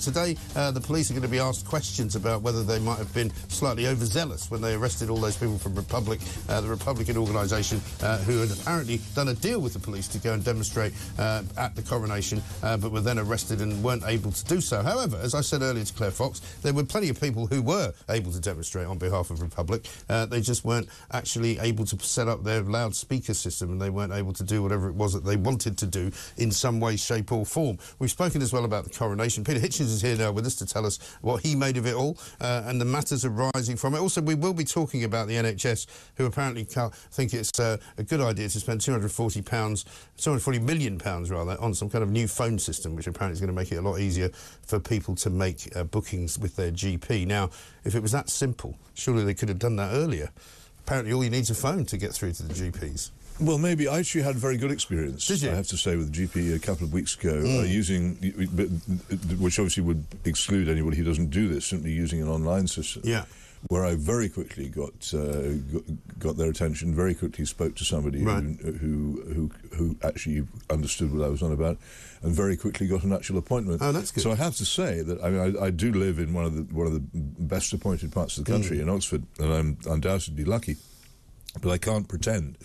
Today, uh, the police are going to be asked questions about whether they might have been slightly overzealous when they arrested all those people from Republic, uh, the Republican organisation, uh, who had apparently done a deal with the police to go and demonstrate uh, at the coronation, uh, but were then arrested and weren't able to do so. However, as I said earlier to Claire Fox, there were plenty of people who were able to demonstrate on behalf of Republic. They just weren't actually able to set up their loudspeaker system and they weren't able to do whatever it was that they wanted to do in some way, shape or form. We've spoken as well about the coronation. Peter Hitchens is here now with us to tell us what he made of it all uh, and the matters arising from it. Also, we will be talking about the NHS, who apparently think it's uh, a good idea to spend 240 pounds, 240 million pounds rather, on some kind of new phone system, which apparently is going to make it a lot easier for people to make uh, bookings with their GP. Now, if it was that simple, surely they could have done that earlier. Apparently, all you need is a phone to get through to the GPs. Well, maybe I actually had a very good experience. Did you? I have to say with the GP a couple of weeks ago, mm. uh, using which obviously would exclude anybody who doesn't do this, simply using an online system. Yeah. Where I very quickly got, uh, got, got their attention. Very quickly spoke to somebody right. who, who who who actually understood what I was on about, and very quickly got an actual appointment. Oh, that's good. So I have to say that I mean I, I do live in one of the one of the best appointed parts of the country mm. in Oxford, and I'm undoubtedly lucky. But I can't pretend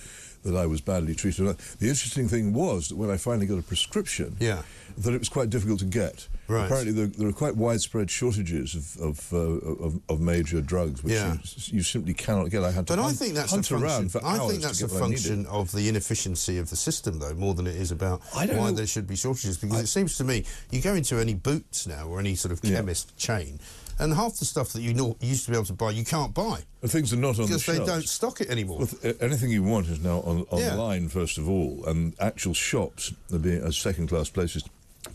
that I was badly treated. The interesting thing was that when I finally got a prescription, yeah. that it was quite difficult to get. Right. Apparently, there, there, are quite widespread shortages of of, uh, of, of major drugs, which yeah. you, you, simply cannot get. I had to but hunt, I think that's hunt a function, around for I think that's a function of the inefficiency of the system, though, more than it is about why know. there should be shortages. Because I, it seems to me, you go into any Boots now or any sort of chemist yeah. chain, and half the stuff that you know, used to be able to buy, you can't buy. Things are not on because the they don't stock it anymore. Well, anything you want is now on, online, yeah. first of all, and actual shops are being as second-class places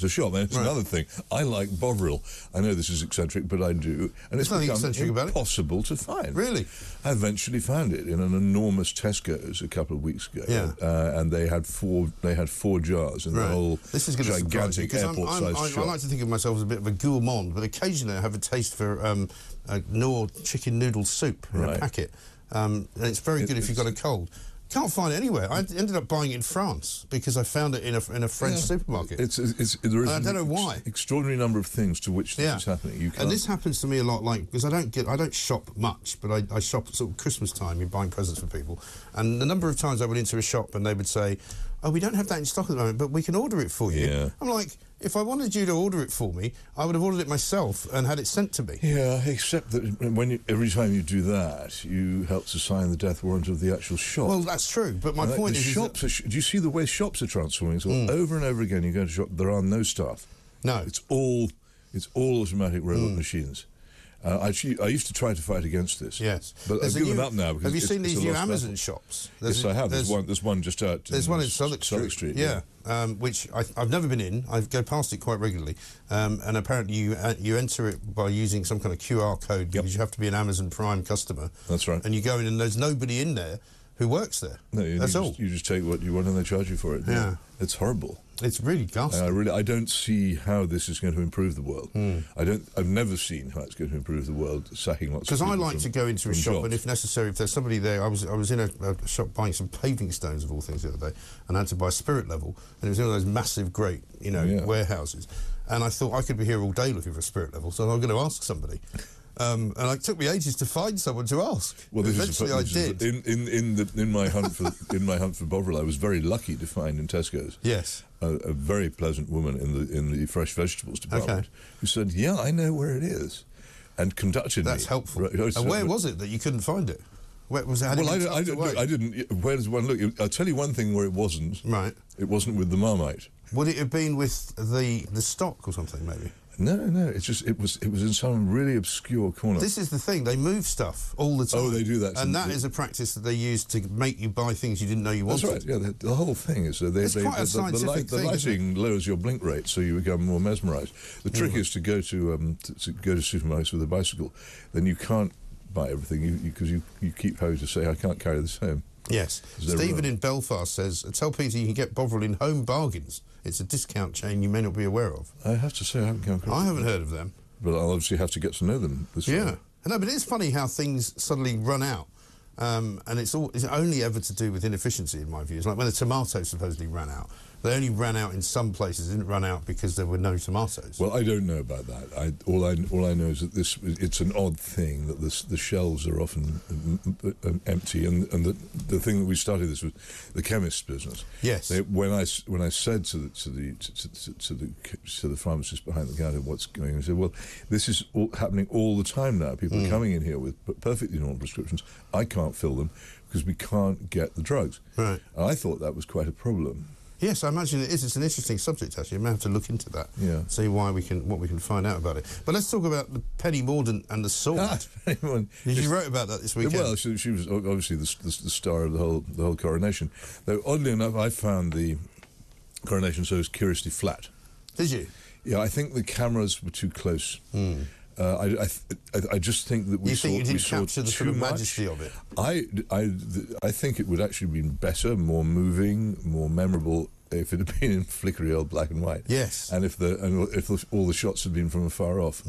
to shop. It's right. another thing. I like Bovril. I know this is eccentric, but I do, and it's become impossible to find. Really, I eventually found it in an enormous Tesco's a couple of weeks ago. Yeah. uh, and they had four. They had four jars in right. the whole this is gigantic airport-sized I, shop. I like to think of myself as a bit of a gourmand, but occasionally I have a taste for um, a Knorr chicken noodle soup in Right. a packet, um, and it's very It- good if you've got a cold. Can't find it anywhere. I ended up buying it in France because I found it in a, in a French Yeah. supermarket. It's, it's, there is I don't know why. extraordinary number of things to which this Yeah. is happening. You can't. And this happens to me a lot, like because I don't get, I don't shop much, but I, I shop sort of Christmas time. You're buying presents for people, and the number of times I went into a shop and they would say, "Oh, we don't have that in stock at the moment, but we can order it for you." Yeah. I'm like, if I wanted you to order it for me, I would have ordered it myself and had it sent to me. Yeah, except that when you, every time you do that, you help to sign the death warrant of the actual shop. Well, that's true, but my And point is, is shops. that- Are, do you see the way shops are transforming? So Mm. over and over again, you go to shop. There are no staff. no, It's all it's all automatic robot Mm. machines. Uh, I, I used to try to fight against this. yes. but There's I've a given new- up now. Because Have you seen these new Amazon battle. shops? Yes, I have. There's, there's- one. There's one just out. There's one in Southwark Street. Street. Yeah, Um, which I, I've never been in. I go past it quite regularly, um, and apparently you uh, you enter it by using some kind of QR code because you have to be an Amazon Prime customer. That's right. And you go in, and there's nobody in there who works there. No, you, That's you all. Just, you just take what you want and they charge you for it. Yeah. it's horrible. It's really ghastly. I really, I don't see how this is going to improve the world. Hmm. I don't. I've never seen how it's going to improve the world. Sacking lots. Because I like from- to go into a shop, jobs. and if necessary, if there's somebody there, I was I was in a, a shop buying some paving stones of all things the other day, and I had to buy a spirit level, and it was in one of those massive, great, you know, Yeah. warehouses, and I thought I could be here all day looking for spirit level, so I'm going to ask somebody, um, and it took me ages to find someone to ask. Well, this Eventually, is, I this is- did. in in in, the, in my hunt for in my hunt for Bovril, I was very lucky to find in Tesco's yes. A, a very pleasant woman in the in the fresh vegetables department who said, "Yeah, I know where it is," and conducted me. That's helpful. Right, and where was it that you couldn't find it? Where was it? Well, I, I, didn't- I didn't. Where does one look? I'll tell you one thing where it wasn't. Right. It wasn't with the Marmite. Would it have been with the the stock or something? Maybe. No, no. It's just it was it was in some really obscure corner. This is the thing. They move stuff all the time. Oh, they do that. And that They- is a practice that they use to make you buy things you didn't know you wanted. That's right. Yeah, the, the whole thing is that they, It's they, quite a the, the, the, scientific light, the thing, isn't lighting lowers your blink rate, so you become more mesmerised. The trick Mm. is to go to, um, to, to go to supermarkets with a bicycle. Then you can't buy everything because you, you, you keep having to say, "I can't carry this home." Yes. Stephen in Belfast says, tell Peter you can get Bovril in home bargains. It's a discount chain you may not be aware of. I have to say, I haven't come across. I haven't heard of them. but I'll obviously have to get to know them. This Yeah. way. No, but it's funny how things suddenly run out. Um, and it's, all, it's only ever to do with inefficiency, in my view. It's like when the tomatoes supposedly ran out. They only ran out in some places. They didn't run out because there were no tomatoes. Well, I don't know about that. I, all I all I know is that this it's an odd thing that this, the shelves are often empty, and and the, the thing that we started this was the chemist's business. Yes. They, when I when I said to the to the to, to, to the to the pharmacist behind the counter what's going, on, he said, "Well, this is all happening all the time now. People Mm. are coming in here with perfectly normal prescriptions. I can't fill them because we can't get the drugs." Right. And I thought that was quite a problem. Yes, I imagine it is. It's an interesting subject, actually. I may have to look into that. Yeah. See why we can, what we can find out about it. But let's talk about the Penny Mordaunt and the sword. Ah, Because you wrote about that this weekend. Well, she, she was obviously the, the, the star of the whole the whole coronation. Though oddly enough, I found the coronation shows curiously flat. Did you? Yeah, I think the cameras were too close. Uh, I, I, th- I, I just think that we. You saw think you didn't capture the sort of much. majesty of it? I, I, th- I think it would actually have been better, more moving, more memorable if it had been in flickery old black and white. Yes. and if the and if the, all the shots had been from afar off.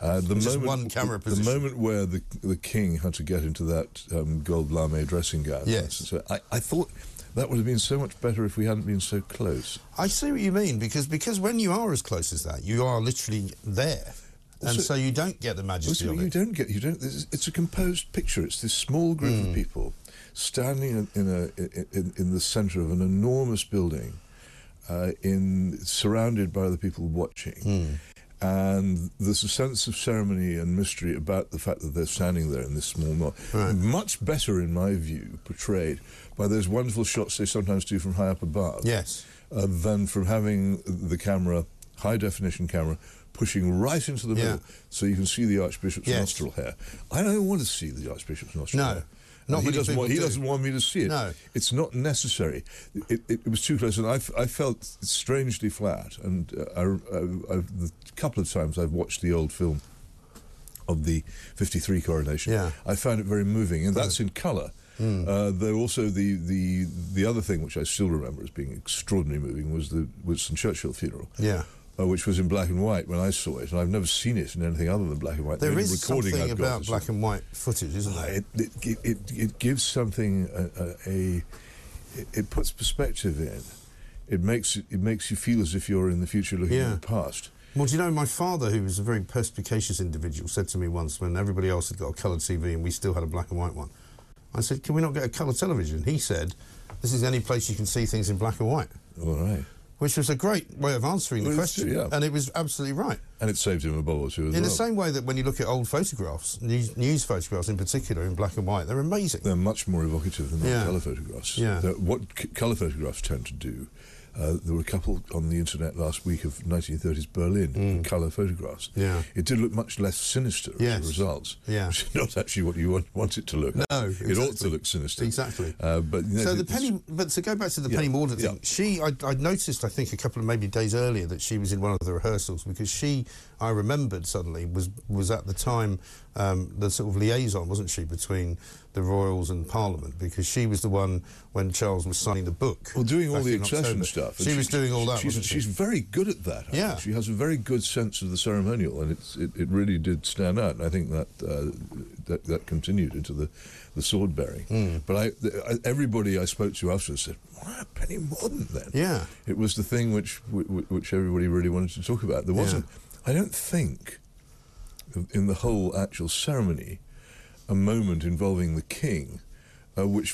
Uh, the Just moment, one camera position. The moment where the the king had to get into that um, gold lame dressing gown. Yes. So I, I thought that would have been so much better if we hadn't been so close. I see what you mean because because when you are as close as that, you are literally there, and Also- so you don't get the majesty Also, of you don't get you don't. It's, a composed picture. It's this small group Hmm. of people standing in, in a in, in the centre of an enormous building, uh, in surrounded by the people watching. Hmm. And there's a sense of ceremony and mystery about the fact that they're standing there in this small knot. Right. Much better, in my view, portrayed by those wonderful shots they sometimes do from high up above Yes. uh, than from having the camera, high definition camera, pushing right into the Yeah. middle so you can see the Archbishop's Yes. nostril hair. I don't want to see the Archbishop's nostril No. hair. Not he doesn't want. He do. doesn't want me to see it. No. it's not necessary. It, it, it was too close, and I, f- I felt strangely flat. And uh, I, I, I've, the couple of times I've watched the old film of the '53 coronation, Yeah. I found it very moving, and that's in colour. Hmm. Uh, though also the, the the other thing which I still remember as being extraordinarily moving was the Winston Churchill funeral. Yeah. Uh, which was in black and white when I saw it, and I've never seen it in anything other than black and white. The There only is something I've about is- black and white footage, isn't uh, there? it, it, it, it gives something a, a, a it, puts perspective in. It makes it, it makes you feel as if you're in the future looking Yeah. at the past. Well, do you know, my father, who was a very perspicacious individual, said to me once when everybody else had got a coloured TV and we still had a black and white one, I said, Can we not get a colour television? He said, This is the only place you can see things in black and white, All right, which was a great way of answering the Well, question. yeah. And it was absolutely right. and it saved him a bob or two as In well. the same way that when you look at old photographs, news, news photographs in particular, in black and white, they're amazing. They're much more evocative than Yeah. colour photographs. Yeah. They're- what colour photographs tend to do. Uh, there were a couple on the internet last week of 1930s Berlin colour photographs. Mm. Yeah. It did look much less sinister Yes. as a result. Yeah. Which is not actually what you want, want it to look. No, It ought to look sinister. Exactly. Uh, but you know, So the Penny, but to go back to the Yeah, Penny Mordaunt yeah. she, I, I noticed, I think, a couple of maybe days earlier that she was in one of the rehearsals because she, I remembered suddenly, was was at the time um, the sort of liaison, wasn't she, between the royals and Parliament because she was the one when Charles was signing the book. Well, doing all the accession October. stuff. She, and was doing all that. She's, she? she's very good at that. I think. Yeah. She has a very good sense of the ceremonial, and it's, it, it really did stand out. And I think that uh, that, that continued into the, the sword bearing. Hmm. But I, the, I, everybody I spoke to afterwards said, "Wow, Penny Mordaunt." Then, Yeah. it was the thing which wh- wh- which everybody really wanted to talk about. There wasn't. Yeah. I don't think in the whole actual ceremony a moment involving the king. Uh, which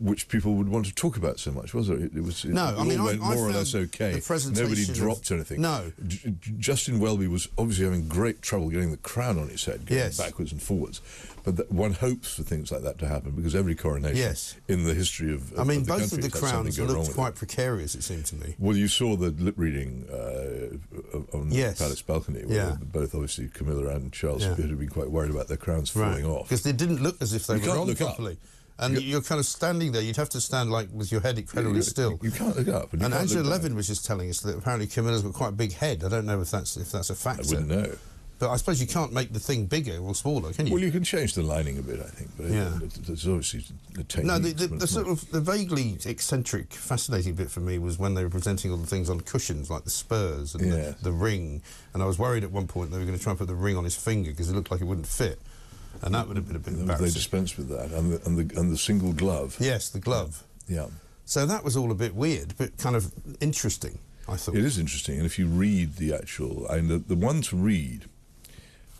which people would want to talk about so much, was there? It, it was it No, I mean, I- went I more or less okay. Nobody of- dropped anything. No. J- Justin Welby was obviously having great trouble getting the crown on his head, going Yes. backwards and forwards. But one hopes for things like that to happen because every coronation Yes. in the history of, I of mean, the both of the had crowns looked quite it. precarious, it seemed to me. Well, you saw the lip reading uh, on Yes. the palace balcony, where Yeah. both obviously Camilla and Charles Yeah. appeared to be quite worried about their crowns falling off. Because they didn't look as if they You were on look up. properly. And You- you're kind of standing there. You'd have to stand like with your head incredibly you, still. You can't look up. And, And can't Angela look down. Levin was just telling us that apparently Camilla's got quite a big head. I don't know if that's if that's a I factor. wouldn't know. But I suppose you can't make the thing bigger or smaller, can you? Well, you can change the lining a bit, I think, but Yeah. there's obviously a technique. no, the, the, the sort of the vaguely eccentric, fascinating bit for me was when they were presenting all the things on cushions, like the spurs and the, the ring. And I was worried at one point they were going to try and put the ring on his finger because it looked like it wouldn't fit, and that would have been a bit They dispensed with that, and the, and the and the single glove. Yes, the glove. Yeah. So that was all a bit weird, but kind of interesting. I thought It is interesting, and if you read the actual, I mean, the, the one to read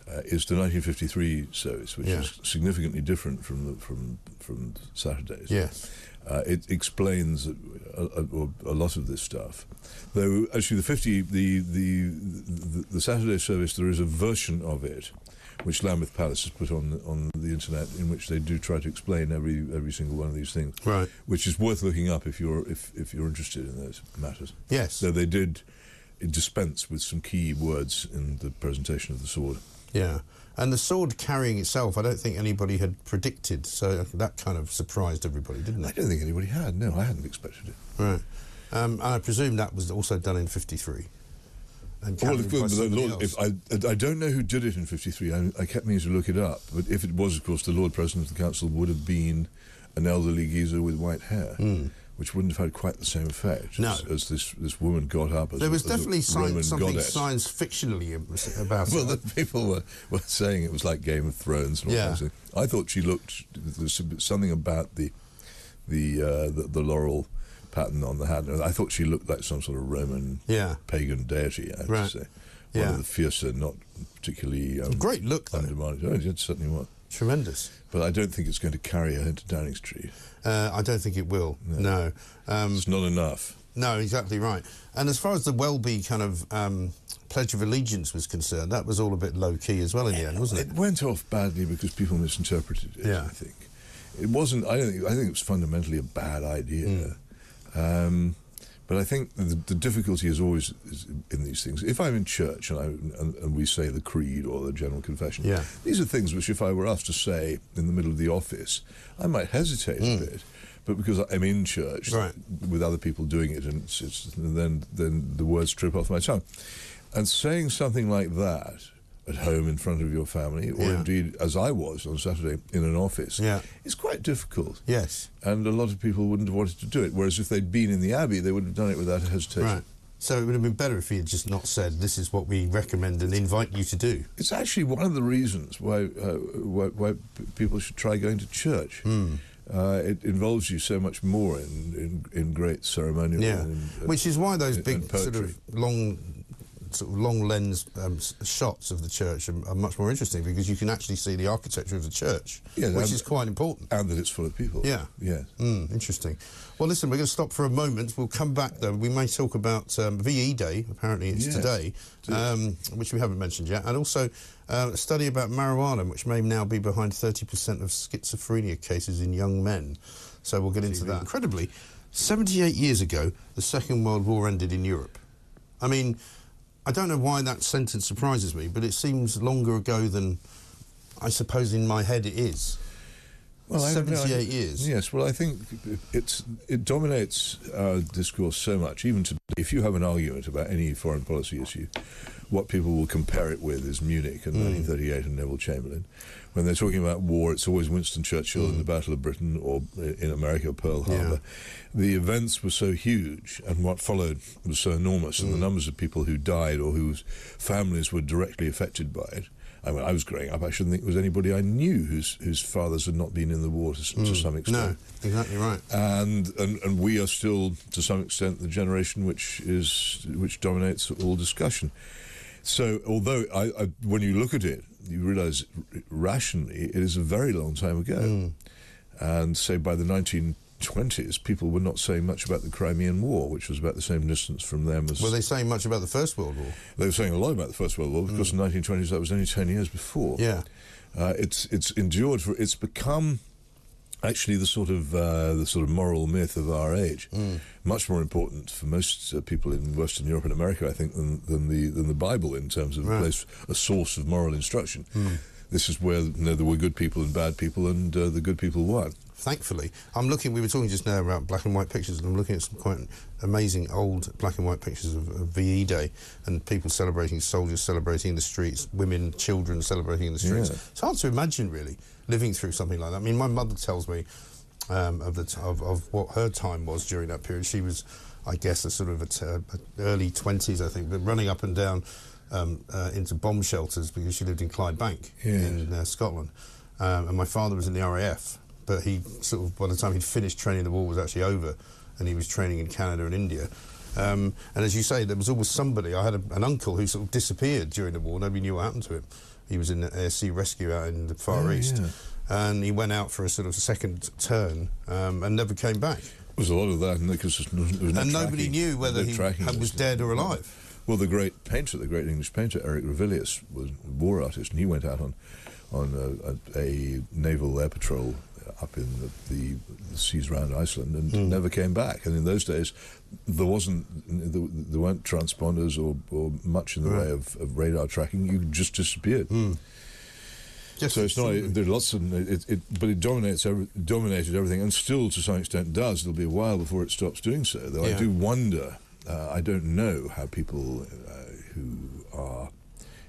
uh, is the 1953 service, which Yeah. is significantly different from the, from from Saturdays. Yes. Uh, it explains a, a, a, a lot of this stuff. Though actually, the 50, the, the the the Saturday service, there is a version of it which Lambeth Palace has put on the, on the internet, in which they do try to explain every every single one of these things. Right. Which is worth looking up if you're if, if you're interested in those matters. Yes. So they did dispense with some key words in the presentation of the sword. Yeah. And the sword carrying itself, I don't think anybody had predicted. So that kind of surprised everybody, didn't it? I don't think anybody had. No, I hadn't expected it. Right. Um, and I presume that was also done in 53. And Well, if, the Lord, if I, I don't know who did it in '53. I, I kept meaning to look it up, but if it was, of course, the Lord President of the Council would have been an elderly geezer with white hair, which wouldn't have had quite the same effect. No. as, as this this woman got up as there was as a definitely science, something goddess. science fictionally about Well, it. the people were, were saying it was like Game of Thrones. And all Yeah. those. I thought she looked. There's something about the the, uh, the the laurel pattern on the hat. I thought she looked like some sort of Roman Yeah. pagan deity. I have Right. to say, one Yeah. of the fiercer, not particularly um, Great look, though. undemanding. Oh, it certainly was. Tremendous. But I don't think it's going to carry her into Downing Street. Uh, I don't think it will. No. Um, It's not enough. no, exactly right. And as far as the Welby kind of um, Pledge of Allegiance was concerned, that was all a bit low key as well in the end, wasn't It it? went off badly because people misinterpreted it. Yeah. I think it wasn't. I don't think. I think it was fundamentally a bad idea. Hmm. Um, but I think the, the difficulty is always is in these things. If I'm in church and, I, and, and we say the creed or the general confession, Yeah. these are things which, if I were asked to say in the middle of the office, I might hesitate a bit. But because I'm in church Hmm. Right. with other people doing it, and, it's, it's, and then then the words trip off my tongue, and saying something like that at home in front of your family, or Yeah. indeed as I was on Saturday in an office, Yeah. is quite difficult. Yes. And a lot of people wouldn't have wanted to do it. Whereas if they'd been in the abbey, they would have done it without hesitation. Right. So it would have been better if he had just not said, "This is what we recommend and invite you to do." It's actually one of the reasons why uh, why, why people should try going to church. Hmm. Uh, it involves you so much more in, in, in great ceremonial. Yeah. and, uh, Which is why those big sort of long, sort of long lens um, shots of the church are, are much more interesting because you can actually see the architecture of the church, Yeah, which is quite important. and that it's full of people. Yeah. Yes. Mm, interesting. Well, listen, we're going to stop for a moment. We'll come back, though. We may talk about um, VE Day, apparently it's Yes, today, um, which we haven't mentioned yet, and also uh, a study about marijuana, which may now be behind 30% of schizophrenia cases in young men. So we'll get into that. Incredibly, 78 years ago, the Second World War ended in Europe. I mean, I don't know why that sentence surprises me, but it seems longer ago than I suppose in my head it is. Well, don't know. 78 years. Yes, well, I think it's it dominates our discourse so much. Even today, if you have an argument about any foreign policy issue, what people will compare it with is Munich in 1938 hmm. and Neville Chamberlain. When they're talking about war, it's always Winston Churchill in mm. the Battle of Britain or uh, in America, Pearl Yeah. Harbor. The events were so huge, and what followed was so enormous, and the mm. numbers of people who died or whose families were directly affected by it. I mean, I was growing up. I shouldn't think it was anybody I knew whose whose fathers had not been in the war to, s- to mm. some extent No, exactly right. and, and and we are still to some extent the generation which is which dominates all discussion. So although I, I, when you look at it, you realise rationally it is a very long time ago, Hmm. and say by the 1920s people were not saying much about the Crimean War, which was about the same distance from them as Were they saying much about the First World War? they were saying a lot about the First World War because in the 1920s that was only 10 years before. Yeah. Uh, it's it's endured for it's become actually the sort of uh, the sort of moral myth of our age. Hmm. Much more important for most uh, people in Western Europe and America, I think, than, than the than the Bible in terms of Right. a place a source of moral instruction. Hmm. This is where you know, there were good people and bad people, and uh, the good people won. Thankfully, I'm looking. We were talking just now about black and white pictures, and I'm looking at some quite amazing old black and white pictures of, of VE Day and people celebrating, soldiers celebrating in the streets, women, children celebrating in the streets. Yeah. It's hard to imagine, really, living through something like that. I mean, my mother tells me um, of the t- of, of what her time was during that period. She was, I guess, a sort of a t- a early twenties, I think, but running up and down um, uh, into bomb shelters because she lived in Clydebank Yes. in uh, Scotland, um, and my father was in the RAF. But he sort of, by the time he'd finished training, the war was actually over, and he was training in Canada and India. Um, and as you say, there was always somebody. I had a, an uncle who sort of disappeared during the war. Nobody knew what happened to him. He was in the air sea rescue out in the Far Oh, East, yeah. and he went out for a sort of second turn um, and never came back. There was a lot of that, and because there was no and nobody knew whether no he had- was dead or alive. Well, the great painter, the great English painter Eric Ravilius, was a war artist, and he went out on on a, a, a naval air patrol up in the, the, the seas around Iceland and Hmm. never came back. And in those days, there wasn't there, there weren't transponders or, or much in the Right. way of, of radar tracking. You just disappeared. Just So it's not. simply- There are lots of it, it, but it dominates every, dominated everything, and still to some extent does. It'll be a while before it stops doing so. Though I do wonder. Uh, I don't know how people uh, who are,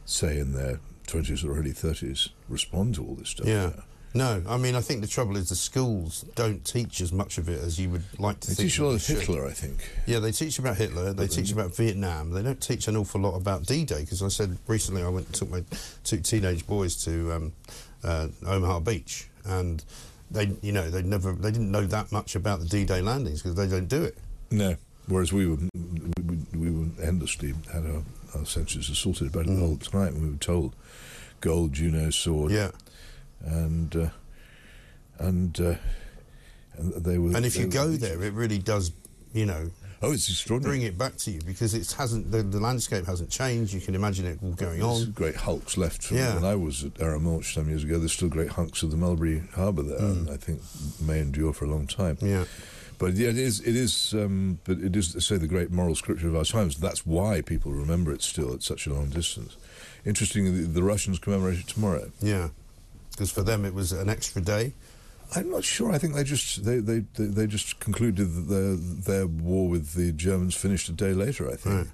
say, in their twenties or early thirties, respond to all this stuff. Yeah. now. No, I mean, I think the trouble is the schools don't teach as much of it as you would like to They think. teach a lot they of should. Hitler, I think. Yeah, they teach about Hitler. They But teach then- about Vietnam. They don't teach an awful lot about D-Day because I said recently I went and took my two teenage boys to um, uh, Omaha Beach, and they, you know, they never, they didn't know that much about the D-Day landings because they don't do it. No. Whereas we were, we, we, we were endlessly had our, our senses assaulted about it the whole time. We were told gold, Juno, sword, Mm. Yeah, and uh, and uh, and they were. and if you go there, it really does, you know, oh, it's extraordinary. bring it back to you because it hasn't, the, the landscape hasn't changed. You can imagine it all going There's on. great hulks left from Yeah. when I was at Arromanches some years ago. There's still great hunks of the Mulberry Harbour there, and I think may endure for a long time. Mm. Yeah. But yeah, it is. It is. Um, but it is, say, the great moral scripture of our times. That's why people remember it still at such a long distance. Interesting, the, the Russians commemorate it tomorrow. Yeah, because for them it was an extra day. I'm not sure. I think they just they they, they, just concluded that their their war with the Germans finished a day later. I think. Right.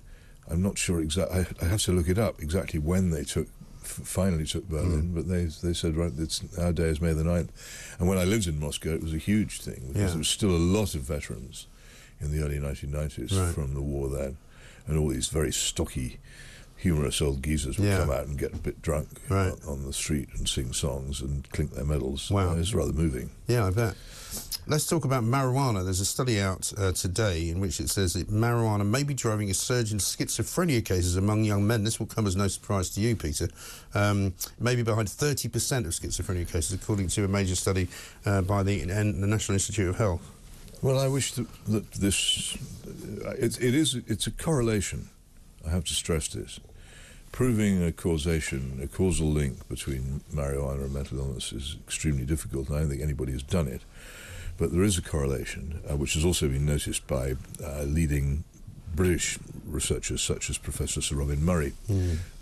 I'm not sure exactly. I, I have to look it up exactly when they took f- finally took Berlin. Hmm. But they they said right, it's our day is May the 9th. And when I lived in Moscow, it was a huge thing because Yeah. there was still a lot of veterans in the early 1990s Right. from the war then, and all these very stocky. Humorous old geezers would Yeah. come out and get a bit drunk Right. on, on the street and sing songs and clink their medals. Wow. Uh, it's rather moving. Yeah, I bet. Let's talk about marijuana. There's a study out uh, today in which it says that marijuana may be driving a surge in schizophrenia cases among young men. This will come as no surprise to you, Peter. Um, maybe behind 30% of schizophrenia cases, according to a major study uh, by the, N- the National Institute of Health. Well, I wish that, that this uh, it, it is it's a correlation. I have to stress this. Proving a causation, a causal link between marijuana and mental illness is extremely difficult, and I don't think anybody has done it. But there is a correlation, uh, which has also been noticed by uh, leading British researchers such as Professor Sir Robin Murray,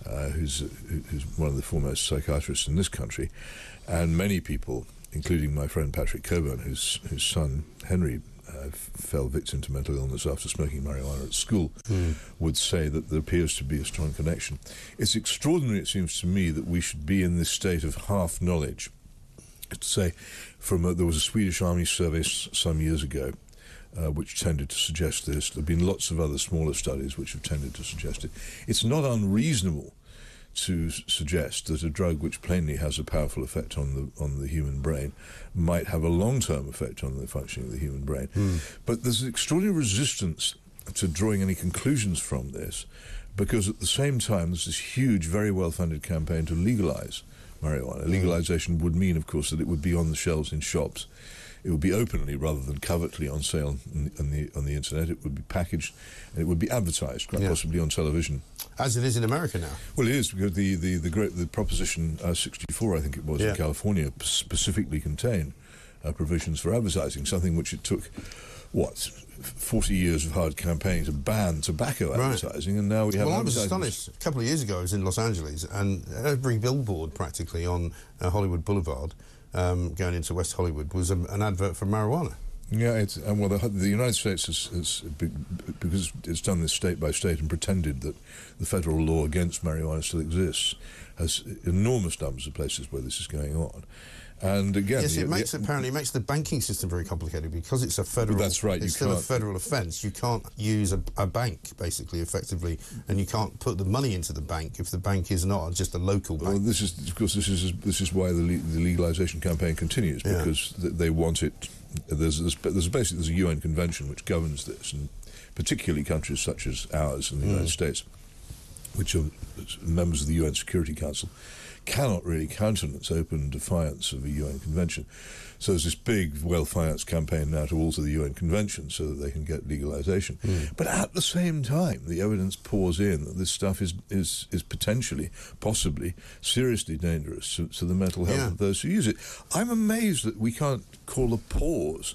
uh, who's, who's one of the foremost psychiatrists in this country, and many people, including my friend Patrick Cockburn, whose, whose son Henry f- fell victim to mental illness after smoking marijuana at school, would say that there appears to be a strong connection. It's extraordinary, it seems to me, that we should be in this state of half knowledge. To say, from a, there was a Swedish Army survey some years ago, uh, which tended to suggest this. There have been lots of other smaller studies which have tended to suggest it. It's not unreasonable to suggest that a drug which plainly has a powerful effect on the on the human brain might have a long-term effect on the functioning of the human brain. Hmm. But there's an extraordinary resistance to drawing any conclusions from this because at the same time there's this huge, very well-funded campaign to legalize marijuana. Hmm. Legalization would mean, of course, that it would be on the shelves in shops. It would be openly rather than covertly on sale on the, on the, on the internet. It would be packaged and it would be advertised, quite Yeah. possibly on television. As it is in America now. Well, it is because the the the, great, the proposition uh, 64, I think it was Yeah. in California, specifically contained uh, provisions for advertising, something which it took what 40 years of hard campaigning to ban tobacco Right. advertising, and now we have. Well, I was astonished. A couple of years ago, I was in Los Angeles, and every billboard practically on uh, Hollywood Boulevard um, going into West Hollywood was a, an advert for marijuana. Yeah, it's, and well, the, the United States has, has because it's done this state by state and pretended that the federal law against marijuana still exists, has enormous numbers of places where this is going on. And again, Yes, the- it makes the- apparently it makes the banking system very complicated because it's a federal. that's right, It's still a federal offence. You can't use a, a bank basically effectively, and you can't put the money into the bank if the bank is not just a local bank. Well, this is of course this is this is why the, le- the legalization campaign continues Yeah. because th- they want it there's, there's there's basically there's a UN convention which governs this, and particularly countries such as ours in the United mm. States, which are members of the UN Security Council, cannot really countenance open defiance of a UN convention. So there's this big, well-financed campaign now to alter the UN convention so that they can get legalization. Hmm. But at the same time, the evidence pours in that this stuff is is, is potentially, possibly, seriously dangerous to, to the mental health Yeah. of those who use it. I'm amazed that we can't call a pause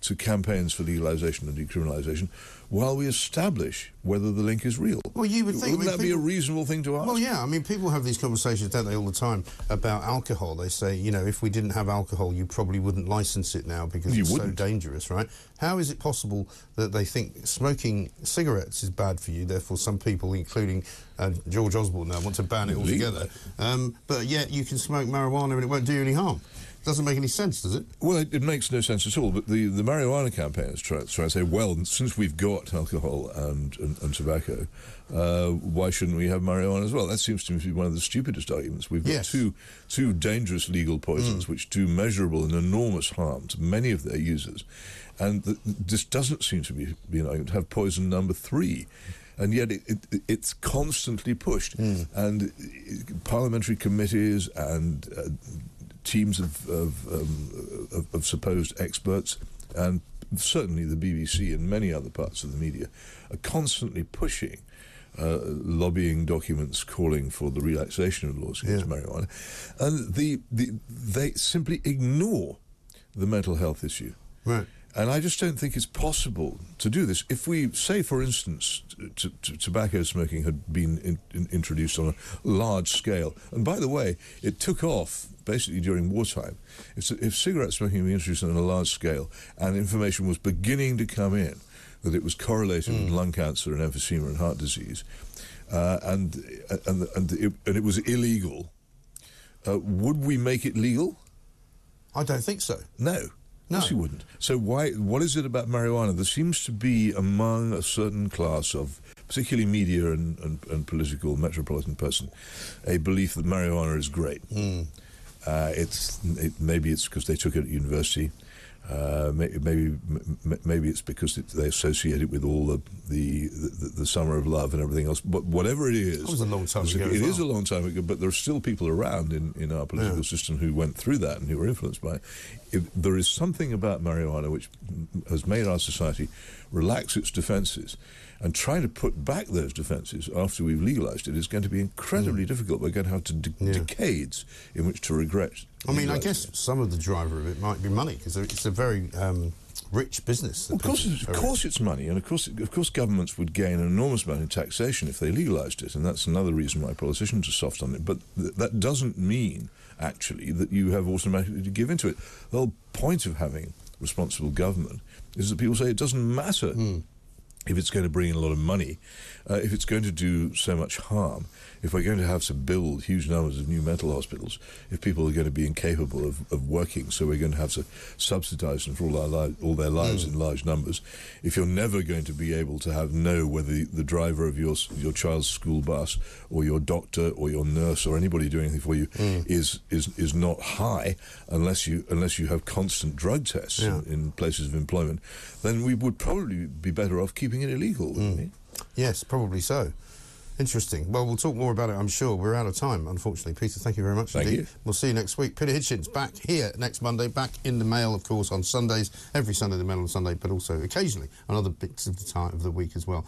to campaigns for legalization and decriminalization while we establish whether the link is real. Well, you would think- Wouldn't I mean, that be a reasonable thing to ask? Well, yeah. I mean, people have these conversations, don't they, all the time about alcohol. They say, you know, if we didn't have alcohol, you probably wouldn't license it now because You it's wouldn't. so dangerous, right? How is it possible that they think smoking cigarettes is bad for you? Therefore, some people, including uh, George Osborne, now want to ban it altogether. Um, but yet, you can smoke marijuana and it won't do you any harm. Doesn't make any sense, does it? Well, it, it makes no sense at all. But the, the marijuana campaigners try, try to say, well, since we've got alcohol and, and, and tobacco, uh, why shouldn't we have marijuana as well? That seems to me to be one of the stupidest arguments. We've got Yes. two, two dangerous legal poisons which do measurable and enormous harm to many of their users. And th- this doesn't seem to be, be an argument to have poison number three. And yet it, it, it's constantly pushed. And uh, parliamentary committees and uh, teams of, of, um, of, of supposed experts, and certainly the BBC and many other parts of the media, are constantly pushing. Uh, lobbying documents calling for the relaxation of laws against Yeah. marijuana, and the, the they simply ignore the mental health issue. Right. And I just don't think it's possible to do this. If we say, for instance, t- t- tobacco smoking had been in, in, introduced on a large scale, and by the way, it took off basically during wartime. If, if cigarette smoking had been introduced on a large scale, and information was beginning to come in that it was correlated with lung cancer and emphysema and heart disease, uh, and and and it, and it was illegal, uh, would we make it legal? I don't think so. No. No. Yes, you wouldn't. So why? What is it about marijuana? There seems to be among a certain class of, particularly media and, and, and political metropolitan person, a belief that marijuana is great. Uh, it's it, maybe it's because they took it at university. Uh, maybe maybe it's because it, they associate it with all the, the, the the summer of love and everything else. But whatever it is, That was a long time ago It as is a long time ago, but there are still people around in, in our political Yeah. system who went through that and who were influenced by it. If there is something about marijuana which has made our society relax its defences and trying to put back those defences after we've legalised it is going to be incredibly difficult. We're going to have to de- Mm. Yeah. decades in which to regret. I mean, I guess it. some of the driver of it might be money because it's a very um, rich business. Of course, it's- of course, it's money, and of course, of course, governments would gain an enormous amount in taxation if they legalised it, and that's another reason why politicians are soft on it. But th- that doesn't mean actually that you have automatically to give into it. The whole point of having responsible government is that people say it doesn't matter. If it's going to bring in a lot of money, uh, if it's going to do so much harm, if we're going to have to build huge numbers of new mental hospitals, if people are going to be incapable of, of working, so we're going to have to subsidise them for all, our li- all their lives in large numbers, if you're never going to be able to have know whether the, the driver of your your child's school bus or your doctor or your nurse or anybody doing anything for you is, is is not high unless you unless you have constant drug tests Yeah. in, in places of employment, then we would probably be better off keeping it illegal. wouldn't hmm. we? Yes, probably so. Interesting. Well, we'll talk more about it, I'm sure. We're out of time, unfortunately. Peter, thank you very much Thank indeed. you. We'll see you next week. Peter Hitchens back here next Monday, back in the Mail, of course, on Sundays. Every Sunday, the Mail on Sunday, but also occasionally on other bits of the time of the week as well.